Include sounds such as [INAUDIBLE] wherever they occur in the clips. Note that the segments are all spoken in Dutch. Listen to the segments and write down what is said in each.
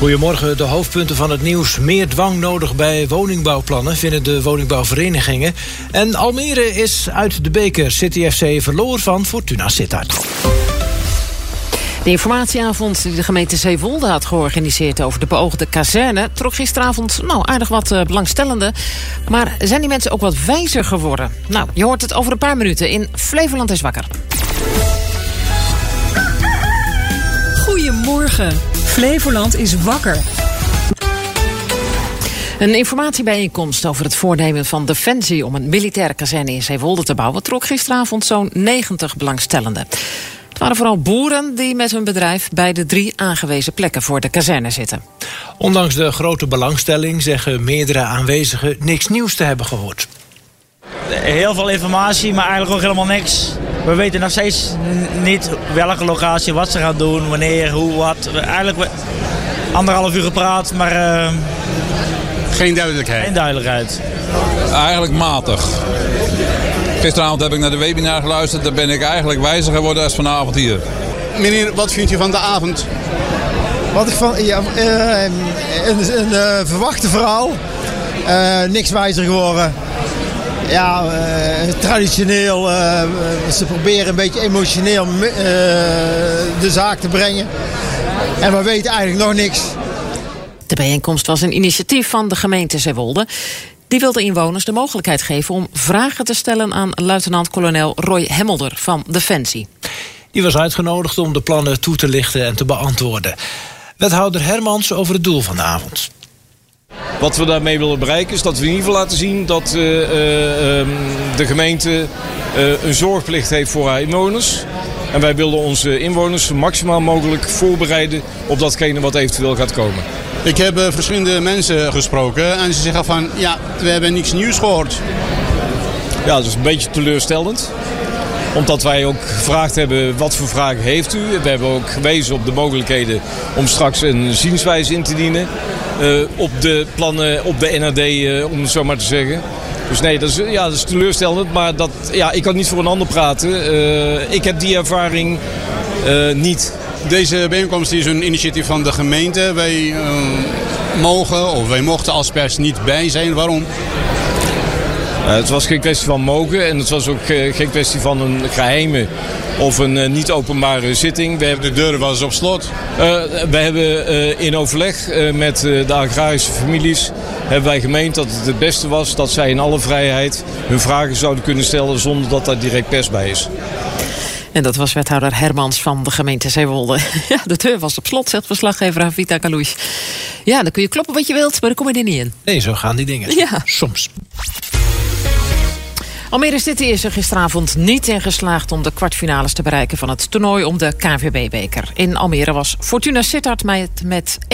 Goedemorgen, de hoofdpunten van het nieuws. Meer dwang nodig bij woningbouwplannen vinden de woningbouwverenigingen. En Almere is uit de beker. City FC verloor van Fortuna Sittard. De informatieavond die de gemeente Zeewolde had georganiseerd over de beoogde kazerne trok gisteravond nou, aardig wat uh, belangstellenden. Maar zijn die mensen ook wat wijzer geworden? Nou, je hoort het over een paar minuten in Flevoland is wakker. Goedemorgen. Flevoland is wakker. Een informatiebijeenkomst over het voornemen van Defensie om een militaire kazerne in Zeewolde te bouwen trok gisteravond zo'n 90 belangstellenden. Het waren vooral boeren die met hun bedrijf bij de drie aangewezen plekken voor de kazerne zitten. Ondanks de grote belangstelling zeggen meerdere aanwezigen niks nieuws te hebben gehoord. Heel veel informatie, maar eigenlijk ook helemaal niks. We weten nog steeds niet welke locatie, wat ze gaan doen, wanneer, hoe, wat. Eigenlijk anderhalf uur gepraat, maar... Uh, geen duidelijkheid? Geen duidelijkheid. Eigenlijk matig. Gisteravond heb ik naar de webinar geluisterd. Daar ben ik eigenlijk wijzer geworden als vanavond hier. Meneer, wat vindt u van de avond? Wat ik van... Ja, uh, een, een uh, verwachte verhaal. Uh, niks wijzer geworden ja, uh, traditioneel. Uh, ze proberen een beetje emotioneel uh, de zaak te brengen. En we weten eigenlijk nog niks. De bijeenkomst was een initiatief van de gemeente Zeewolde. Die wil de inwoners de mogelijkheid geven om vragen te stellen aan luitenant-kolonel Roy Hemmelder van Defensie. Die was uitgenodigd om de plannen toe te lichten en te beantwoorden. Wethouder Hermans over het doel van de avond. Wat we daarmee willen bereiken is dat we in ieder geval laten zien dat uh, uh, de gemeente uh, een zorgplicht heeft voor haar inwoners. En wij willen onze inwoners maximaal mogelijk voorbereiden op datgene wat eventueel gaat komen. Ik heb verschillende mensen gesproken en ze zeggen van ja, we hebben niks nieuws gehoord. Ja, dat is een beetje teleurstellend omdat wij ook gevraagd hebben wat voor vragen heeft u. We hebben ook gewezen op de mogelijkheden om straks een zienswijze in te dienen. Uh, op de plannen, op de NRD, uh, om het zo maar te zeggen. Dus nee, dat is, ja, dat is teleurstellend. Maar dat, ja, ik kan niet voor een ander praten. Uh, ik heb die ervaring niet. Deze bijeenkomst is een initiatief van de gemeente. Wij mogen, of wij mochten als pers niet bij zijn. Waarom? Uh, het was geen kwestie van mogen en het was ook uh, geen kwestie van een geheime of een uh, niet openbare zitting. We hebben, de deuren was op slot. we hebben in overleg met de agrarische families hebben wij gemeend dat het het beste was dat zij in alle vrijheid hun vragen zouden kunnen stellen zonder dat daar direct pers bij is. En dat was wethouder Hermans van de gemeente Zeewolde. [LAUGHS] Ja, de deur was op slot, zegt verslaggever Havita Kalouch. Ja, dan kun je kloppen wat je wilt, maar dan kom je er niet in. Nee, zo gaan die dingen. Ja. Soms. Almere City is er gisteravond niet in geslaagd om de kwartfinales te bereiken van het toernooi om de KNVB-beker. In Almere was Fortuna Sittard met 1-2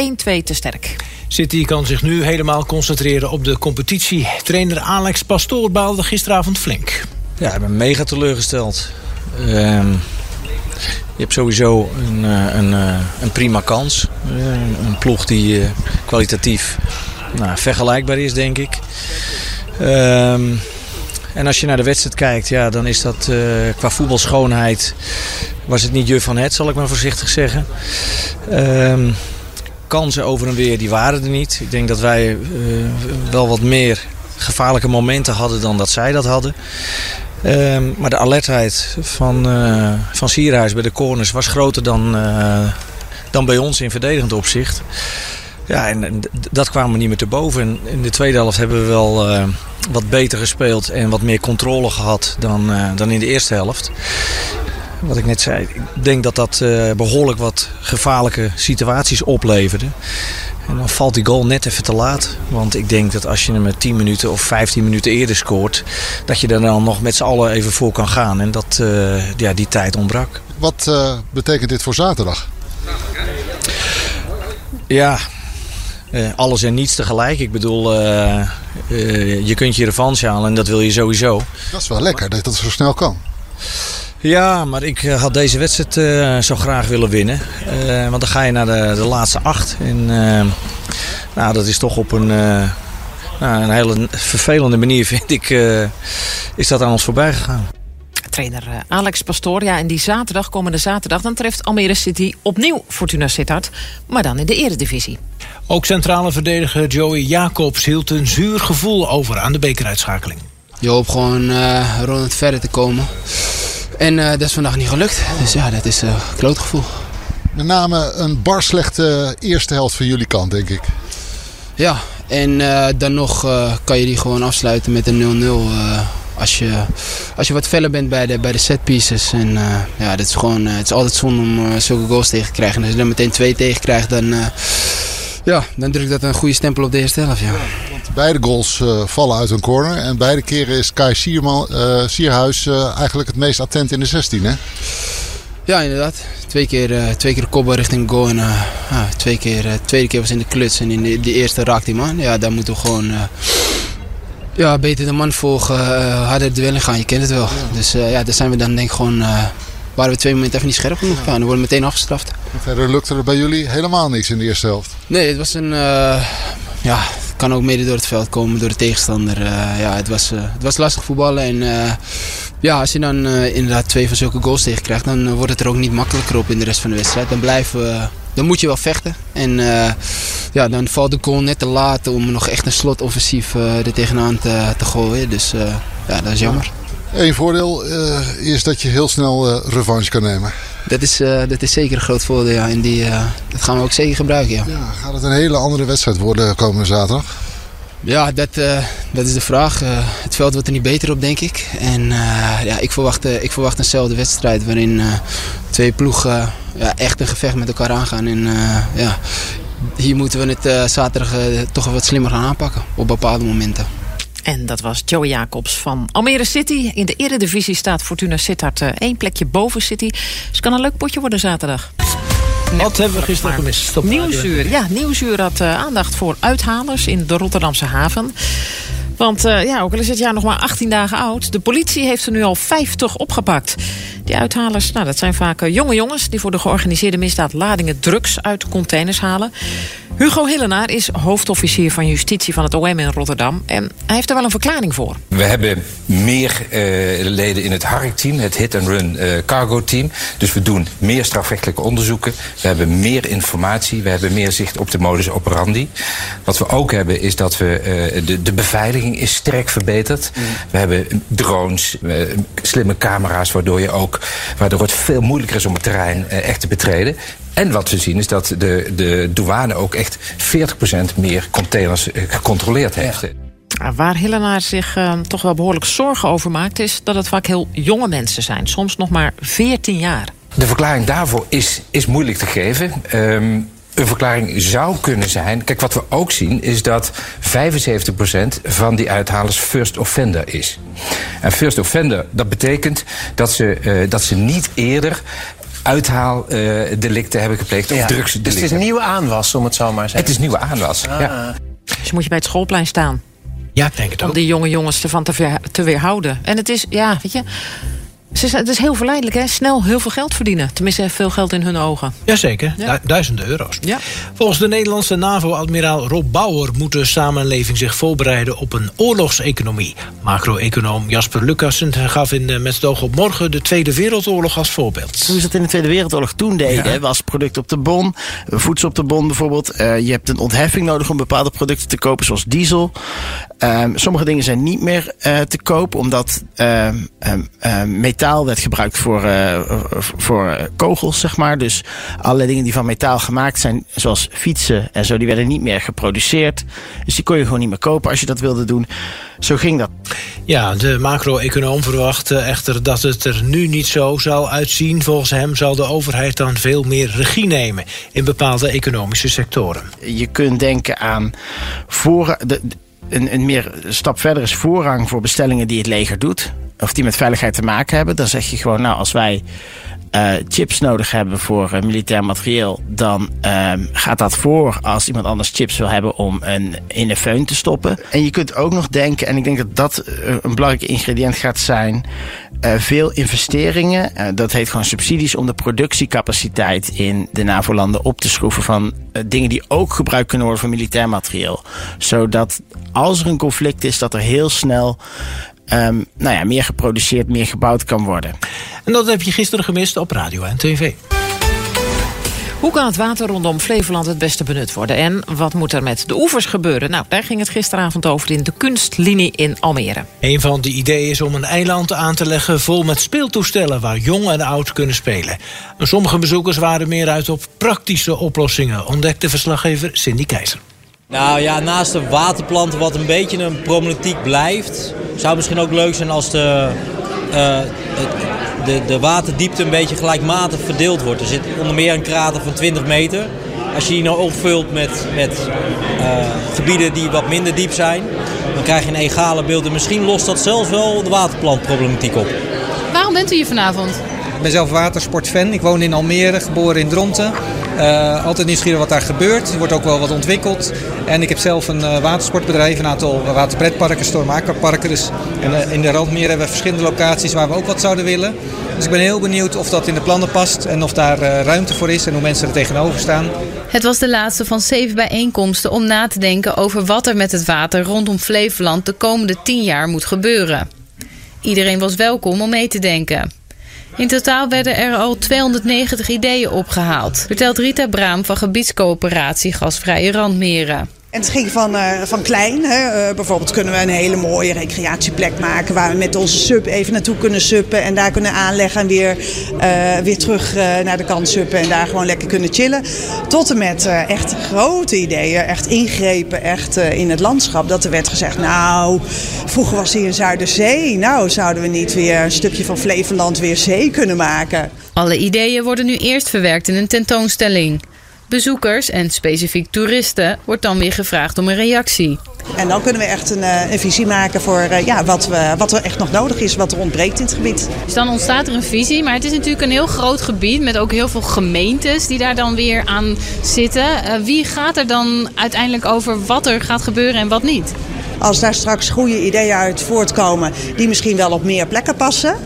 te sterk. City kan zich nu helemaal concentreren op de competitie. Trainer Alex Pastoor baalde gisteravond flink. Ja, ik ben mega teleurgesteld. Um, je hebt sowieso een, een, een prima kans. Een ploeg die kwalitatief nou, vergelijkbaar is, denk ik. Um, en als je naar de wedstrijd kijkt, ja, dan is dat uh, qua voetbalschoonheid... was het niet je van het, zal ik maar voorzichtig zeggen. Um, kansen over en weer, die waren er niet. Ik denk dat wij uh, wel wat meer gevaarlijke momenten hadden dan dat zij dat hadden. Um, maar de alertheid van, uh, van Sierhuis bij de corners was groter dan, dan bij ons in verdedigend opzicht. Ja, en, dat kwamen we niet meer te boven. En in de tweede helft hebben we wel wat beter gespeeld en wat meer controle gehad dan, uh, dan in de eerste helft. Wat ik net zei, ik denk dat dat uh, behoorlijk wat gevaarlijke situaties opleverde. En dan valt die goal net even te laat. Want ik denk dat als je hem met 10 minuten of 15 minuten eerder scoort... dat je er dan nog met z'n allen even voor kan gaan. En dat ja, die tijd ontbrak. Wat betekent dit voor zaterdag? Ja, uh, alles en niets tegelijk. Ik bedoel, uh, uh, je kunt je revanche halen en dat wil je sowieso. Dat is wel lekker dat dat zo snel kan. Ja, maar ik had deze wedstrijd zo graag willen winnen. want dan ga je naar de, de laatste acht. En nou, dat is toch op een, nou, een hele vervelende manier, [LAUGHS] vind ik, is dat aan ons voorbij gegaan. Trainer eh, Alex Pastoor. Ja, en die zaterdag, komende zaterdag, dan treft Almere City opnieuw Fortuna Sittard. Maar dan in de eredivisie. Ook centrale verdediger Joey Jacobs hield een zuur gevoel over aan de bekeruitschakeling. Je hoopt gewoon uh, rond verder te komen. En uh, dat is vandaag niet gelukt. Dus ja, dat is een uh, kloot gevoel. Met name een bar slechte eerste helft van jullie kant, denk ik. Ja, en uh, dan nog uh, kan je die gewoon afsluiten met een 0-0. Uh, als, je, als je wat feller bent bij de, bij de set pieces. En ja, dat is gewoon, het is altijd zonde om zulke goals tegen te krijgen. En als je dan meteen twee tegen krijgt, dan, ja, dan drukt dat een goede stempel op de eerste helft. Ja. Want beide goals vallen uit een corner. En beide keren is Kai Sierman, Sierhuis eigenlijk het meest attent in de 16. Hè? Ja, inderdaad. Twee keer, uh, twee keer de kopbal richting goal. En uh, twee keer, de tweede keer was in de kluts. En in de, de eerste raakt die man. Ja, daar moeten we gewoon ja, beter de man volgen. harder de duel gaan. Je kent het wel. Ja. Dus ja, daar zijn we dan denk ik gewoon... waren we twee momenten even niet scherp genoeg. Ja. dan worden we meteen afgestraft. En verder lukte er bij jullie helemaal niks in de eerste helft? Nee, het was een... ja, het kan ook mede door het veld komen, door de tegenstander. ja, het, was, het was lastig voetballen. En ja, als je dan inderdaad twee van zulke goals tegen krijgt, dan wordt het er ook niet makkelijker op in de rest van de wedstrijd. Dan, blijven we, dan moet je wel vechten. En ja, dan valt de goal net te laat om nog echt een slotoffensief er tegenaan te, te gooien. Dus ja, dat is jammer. Eén voordeel is dat je heel snel revanche kan nemen. Dat is, dat is zeker een groot voordeel, ja. En die, dat gaan we ook zeker gebruiken, ja. ja. Gaat het een hele andere wedstrijd worden komende zaterdag? Ja, dat, uh, dat is de vraag. Uh, het veld wordt er niet beter op, denk ik. En uh, ja, ik, verwacht, ik verwacht eenzelfde wedstrijd waarin twee ploegen ja, echt een gevecht met elkaar aangaan. En ja, hier moeten we het zaterdag toch wat slimmer gaan aanpakken op bepaalde momenten. En dat was Joey Jacobs van Almere City. In de eredivisie staat Fortuna Sittard één plekje boven City. Dus het kan een leuk potje worden zaterdag. Wat hebben we gisteren gemist? Nieuwsuur. Ja, Nieuwsuur had uh, aandacht voor uithalers in de Rotterdamse haven. Want uh, ja, ook al is het jaar nog maar 18 dagen oud... de politie heeft er nu al 50 opgepakt. Die uithalers, nou, dat zijn vaak uh, jonge jongens... die voor de georganiseerde misdaad ladingen drugs uit containers halen. Hugo Hillenaar is hoofdofficier van justitie van het OM in Rotterdam. En hij heeft er wel een verklaring voor. We hebben meer uh, leden in het HARC-team, het Hit-and-Run uh, Cargo-team. Dus we doen meer strafrechtelijke onderzoeken. We hebben meer informatie. We hebben meer zicht op de modus operandi. Wat we ook hebben is dat we uh, de, de beveiliging is sterk verbeterd. Mm. We hebben drones, slimme camera's, waardoor, je ook, waardoor het veel moeilijker is om het terrein echt te betreden. En wat we zien is dat de, de douane ook echt 40% meer containers gecontroleerd heeft. Ja. Waar Hillenaar zich uh, toch wel behoorlijk zorgen over maakt... is dat het vaak heel jonge mensen zijn. Soms nog maar 14 jaar. De verklaring daarvoor is, is moeilijk te geven. Um, een verklaring zou kunnen zijn. Kijk, wat we ook zien is dat 75% van die uithalers first offender is. En first offender, dat betekent dat ze, uh, dat ze niet eerder uithaaldelicten hebben gepleegd. Of ja. drugsdelicten. Dus het is nieuwe aanwas, om het zo maar te zeggen. Het is nieuwe aanwas, ah. ja. Dus moet je bij het schoolplein staan. Ja, ik denk het ook. Om die jonge jongens ervan te, ver, te weerhouden. En het is, ja, weet je... Het is heel verleidelijk, hè? Snel heel veel geld verdienen. Tenminste, veel geld in hun ogen. Jazeker, ja. duizenden euro's. Ja. Volgens de Nederlandse NAVO-admiraal Rob Bauer... moet de samenleving zich voorbereiden op een oorlogseconomie. Macro-econoom Jasper Lucassen gaf in Met het oog op morgen... de Tweede Wereldoorlog als voorbeeld. Hoe ze dat in de Tweede Wereldoorlog toen deden... Ja. was product op de bon, voedsel op de bon bijvoorbeeld. Uh, je hebt een ontheffing nodig om bepaalde producten te kopen, zoals diesel. Uh, sommige dingen zijn niet meer uh, te koop, omdat metaal werd gebruikt voor, uh, voor kogels, zeg maar. Dus allerlei dingen die van metaal gemaakt zijn, zoals fietsen en zo, die werden niet meer geproduceerd. Dus die kon je gewoon niet meer kopen als je dat wilde doen. Zo ging dat. Ja, de macro-econoom verwacht echter dat het er nu niet zo zal uitzien. Volgens hem zal de overheid dan veel meer regie nemen in bepaalde economische sectoren. Je kunt denken aan voor. De, een, een meer stap verder is voorrang voor bestellingen die het leger doet of die met veiligheid te maken hebben. Dan zeg je gewoon, nou, als wij uh, chips nodig hebben voor uh, militair materieel, dan uh, gaat dat voor als iemand anders chips wil hebben om een, in een föhn te stoppen. En je kunt ook nog denken, en ik denk dat dat eh, een belangrijk ingrediënt gaat zijn, veel investeringen, dat heet gewoon subsidies om de productiecapaciteit in de NAVO-landen op te schroeven van dingen die ook gebruikt kunnen worden voor militair materieel. Zodat als er een conflict is, dat er heel snel ehm, nou ja, meer geproduceerd, meer gebouwd kan worden. En dat heb je gisteren gemist op radio en tv. Hoe kan het water rondom Flevoland het beste benut worden? En wat moet er met de oevers gebeuren? Nou, daar ging het gisteravond over in de kunstlinie in Almere. Een van de ideeën is om een eiland aan te leggen vol met speeltoestellen waar jong en oud kunnen spelen. En sommige bezoekers waren meer uit op praktische oplossingen, ontdekte verslaggever Cindy Keizer. Nou ja, naast de waterplanten wat een beetje een problematiek blijft, zou het misschien ook leuk zijn als de, uh, de, de waterdiepte een beetje gelijkmatig verdeeld wordt. Er zit onder meer een krater van 20 meter. Als je die nou opvult met, met uh, gebieden die wat minder diep zijn, dan krijg je een egale beeld. En misschien lost dat zelfs wel de waterplantproblematiek op. Waarom bent u hier vanavond? Ik ben zelf watersportfan. Ik woon in Almere, geboren in Dronten. Uh, altijd nieuwsgierig wat daar gebeurt. Er wordt ook wel wat ontwikkeld. En ik heb zelf een uh, watersportbedrijf, een aantal waterpretparken, stormakerparken. Dus, en uh, in de Randmeer hebben we verschillende locaties waar we ook wat zouden willen. Dus ik ben heel benieuwd of dat in de plannen past en of daar ruimte voor is en hoe mensen er tegenover staan. Het was de laatste van zeven bijeenkomsten om na te denken over wat er met het water rondom Flevoland de komende tien jaar moet gebeuren. Iedereen was welkom om mee te denken. In totaal werden er al 290 ideeën opgehaald, vertelt Rita Braam van gebiedscoöperatie Gasvrije Randmeren. En het ging van, uh, van klein. Hè. Uh, bijvoorbeeld kunnen we een hele mooie recreatieplek maken waar we met onze sub even naartoe kunnen suppen en daar kunnen aanleggen en weer, uh, weer terug naar de kant suppen en daar gewoon lekker kunnen chillen. Tot en met echt grote ideeën, echt ingrepen echt, in het landschap. Dat er werd gezegd, nou, vroeger was hier een Zuiderzee. Nou, zouden we niet weer een stukje van Flevoland weer zee kunnen maken? Alle ideeën worden nu eerst verwerkt in een tentoonstelling. Bezoekers en specifiek toeristen wordt dan weer gevraagd om een reactie. En dan kunnen we echt een, een visie maken voor ja, wat, we, wat er echt nog nodig is, wat er ontbreekt in het gebied. Dus dan ontstaat er een visie, maar het is natuurlijk een heel groot gebied met ook heel veel gemeentes die daar dan weer aan zitten. Uh, wie gaat er dan uiteindelijk over wat er gaat gebeuren en wat niet? Als daar straks goede ideeën uit voortkomen die misschien wel op meer plekken passen.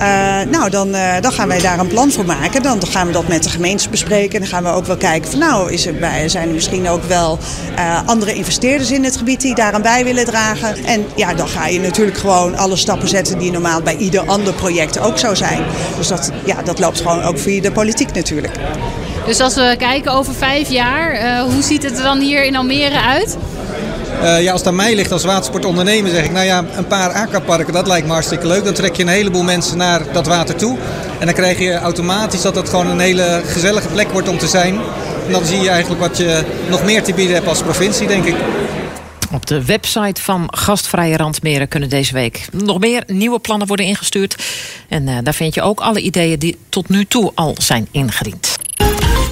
Uh, nou, dan, uh, dan gaan wij daar een plan voor maken. Dan gaan we dat met de gemeentes bespreken. Dan gaan we ook wel kijken van nou, is er bij, zijn er misschien ook wel uh, andere investeerders in het gebied die daaraan bij willen dragen. En ja, dan ga je natuurlijk gewoon alle stappen zetten die normaal bij ieder ander project ook zou zijn. Dus dat, ja, dat loopt gewoon ook via de politiek natuurlijk. Dus als we kijken over vijf jaar, hoe ziet het er dan hier in Almere uit? Uh, ja, als het aan mij ligt als watersportondernemer zeg ik, nou ja, een paar aquaparken, dat lijkt me hartstikke leuk. Dan trek je een heleboel mensen naar dat water toe. En dan krijg je automatisch dat het gewoon een hele gezellige plek wordt om te zijn. En dan zie je eigenlijk wat je nog meer te bieden hebt als provincie, denk ik. Op de website van Gastvrije Randmeren kunnen deze week nog meer nieuwe plannen worden ingestuurd. En uh, daar vind je ook alle ideeën die tot nu toe al zijn ingediend.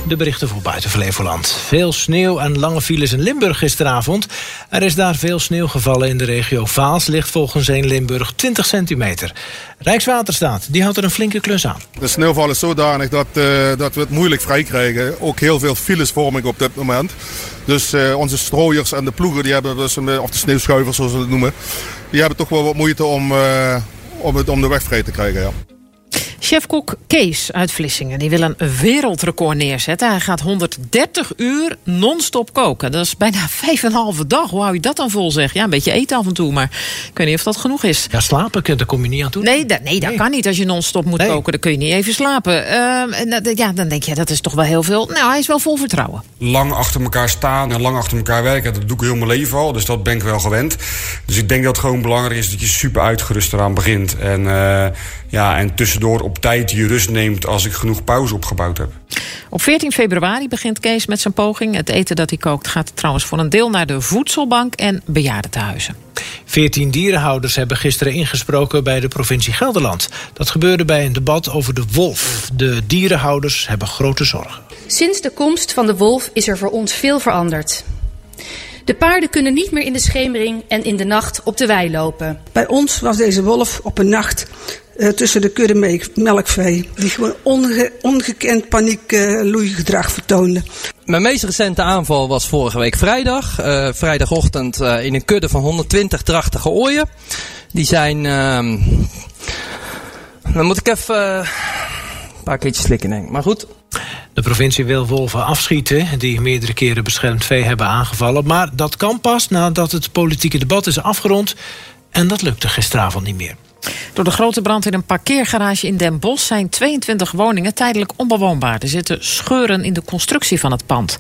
De berichten voor buiten Flevoland. Veel sneeuw en lange files in Limburg gisteravond. Er is daar veel sneeuw gevallen in de regio Vaals. Ligt volgens een Limburg 20 centimeter. Rijkswaterstaat die houdt er een flinke klus aan. De sneeuwval is zodanig dat, uh, dat we het moeilijk vrij krijgen. Ook heel veel files vorm ik op dit moment. Dus uh, onze strooiers en de ploegen, die hebben dus, of de sneeuwschuivers zoals we het noemen... die hebben toch wel wat moeite om, uh, om, het, om de weg vrij te krijgen, ja. Chefkok Kees uit Vlissingen die wil een wereldrecord neerzetten. Hij gaat 130 uur non-stop koken. Dat is bijna [LAUGHS] vijf en een halve dag. Hoe hou je dat dan vol, zeg? Ja, een beetje eten af en toe, maar ik weet niet of dat genoeg is. Ja, slapen, daar kom je niet aan toe. Nee, dat, nee, dat nee. kan niet. Als je non-stop moet nee. koken, dan kun je niet even slapen. Uh, ja, dan denk je, dat is toch wel heel veel. Nou, hij is wel vol vertrouwen. Lang achter elkaar staan en lang achter elkaar werken, dat doe ik heel mijn leven al. Dus dat ben ik wel gewend. Dus ik denk dat het gewoon belangrijk is dat je super uitgerust eraan begint. En, uh, ja, en tussendoor op tijd je rust neemt als ik genoeg pauze opgebouwd heb. Op 14 februari begint Kees met zijn poging. Het eten dat hij kookt gaat trouwens voor een deel naar de voedselbank en bejaardentehuizen. 14 dierenhouders hebben gisteren ingesproken bij de provincie Gelderland. Dat gebeurde bij een debat over de wolf. De dierenhouders hebben grote zorgen. Sinds de komst van de wolf is er voor ons veel veranderd. De paarden kunnen niet meer in de schemering en in de nacht op de wei lopen. Bij ons was deze wolf op een nacht uh, tussen de kudde melkvee. Die gewoon onge ongekend paniekloeigedrag uh, vertoonde. Mijn meest recente aanval was vorige week vrijdag. Uh, vrijdagochtend in een kudde van 120 drachtige ooien. Die zijn... ehm dan moet ik even een paar keertjes slikken, denk ik. Maar goed. De provincie wil wolven afschieten die meerdere keren beschermd vee hebben aangevallen. Maar dat kan pas nadat het politieke debat is afgerond En dat lukte gisteravond niet meer. Door de grote brand in een parkeergarage in Den Bosch zijn 22 woningen tijdelijk onbewoonbaar. Er zitten scheuren in de constructie van het pand.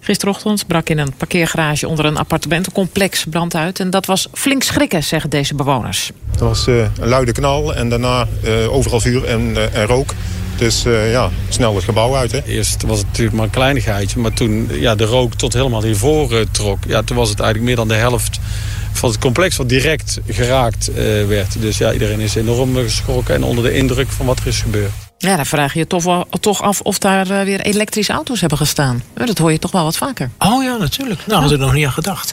Gisterochtend brak in een parkeergarage onder een appartementencomplex brand uit. En dat was flink schrikken, zeggen deze bewoners. Het was uh, een luide knal en daarna uh, overal vuur en, uh, en rook. Dus ja, snel het gebouw uit. Hè? Eerst was het natuurlijk maar een kleinigheidje. Maar toen ja, de rook tot helemaal hiervoor trok... Ja, toen was het eigenlijk meer dan de helft van het complex wat direct geraakt werd. Dus ja, iedereen is enorm geschrokken en onder de indruk van wat er is gebeurd. Ja, dan vraag je je toch, wel, toch af of daar uh, weer elektrische auto's hebben gestaan. Dat hoor je toch wel wat vaker. Oh ja, natuurlijk. Nou, had ik nog niet aan gedacht.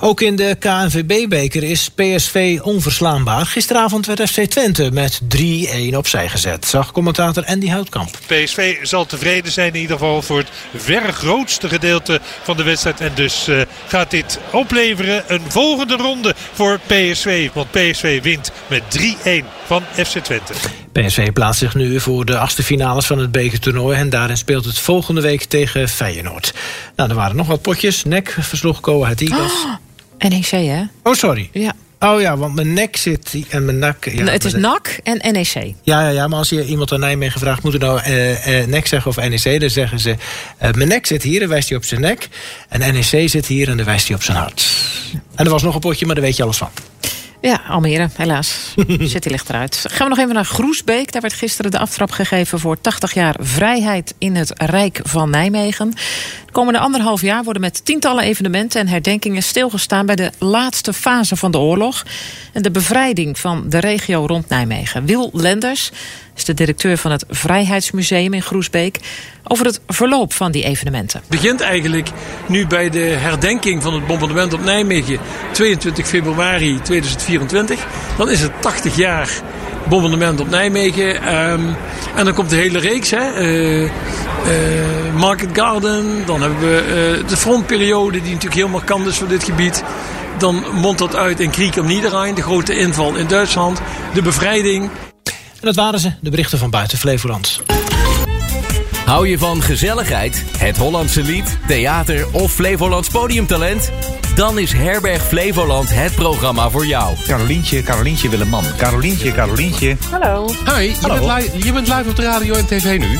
Ook in de KNVB-beker is PSV onverslaanbaar. Gisteravond werd FC Twente met 3-1 opzij gezet. Zag commentator Andy Houtkamp. PSV zal tevreden zijn in ieder geval voor het verre grootste gedeelte van de wedstrijd. En dus uh, gaat dit opleveren een volgende ronde voor PSV. Want PSV wint met 3-1 van FC Twente. PSV plaatst zich nu voor de achtste finales van het bekertoernooi... en daarin speelt het volgende week tegen Feyenoord. Nou, er waren nog wat potjes. Nek versloeg Go Ahead Eagles. Oh, NEC, hè? Oh, sorry. Ja. Oh ja, want mijn nek zit en mijn nak... Ja, het is NAC en NEC. Ja, ja, ja, maar als je iemand aan Nijmegen vraagt... moet er nou eh, eh, nek zeggen of NEC? Dan zeggen ze... Eh, mijn nek zit hier, dan wijst hij op zijn nek. En NEC zit hier en dan wijst hij op zijn hart. En er was nog een potje, maar daar weet je alles van. Ja, Almere, helaas. [LAUGHS] Die ligt eruit. Gaan we nog even naar Groesbeek. Daar werd gisteren de aftrap gegeven voor 80 jaar vrijheid in het Rijk van Nijmegen. De komende anderhalf jaar worden met tientallen evenementen en herdenkingen stilgestaan bij de laatste fase van de oorlog en de bevrijding van de regio rond Nijmegen. Wil Lenders is de directeur van het Vrijheidsmuseum in Groesbeek over het verloop van die evenementen. Het begint eigenlijk nu bij de herdenking van het bombardement op Nijmegen 22 februari 2024. Dan is het 80 jaar bombardement op Nijmegen. Um, en dan komt de hele reeks. Hè. Uh, uh, Market Garden. Dan hebben we uh, de frontperiode die natuurlijk heel markant is voor dit gebied. Dan mondt dat uit in Krieg am Niederrhein. De grote inval in Duitsland. De bevrijding. En dat waren ze, de berichten van buiten Flevoland. Hou je van gezelligheid, het Hollandse lied, theater of Flevolands podiumtalent? Dan is Herberg Flevoland het programma voor jou. Carolientje, Carolientje Willeman. Carolientje, Carolientje. Hallo. Hi, je, Hallo. Bent live, je bent live op de radio en tv nu.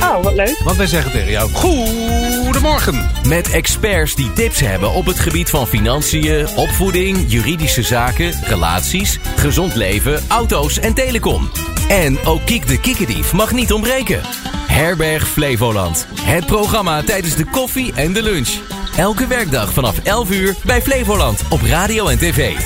Oh, wat leuk. Want wij zeggen tegen jou, goedemorgen. Met experts die tips hebben op het gebied van financiën, opvoeding, juridische zaken, relaties, gezond leven, auto's en telecom. En ook Kiek de Kikkerdief mag niet ontbreken. Herberg Flevoland. Het programma tijdens de koffie en de lunch. Elke werkdag vanaf 11 uur bij Flevoland op radio en tv.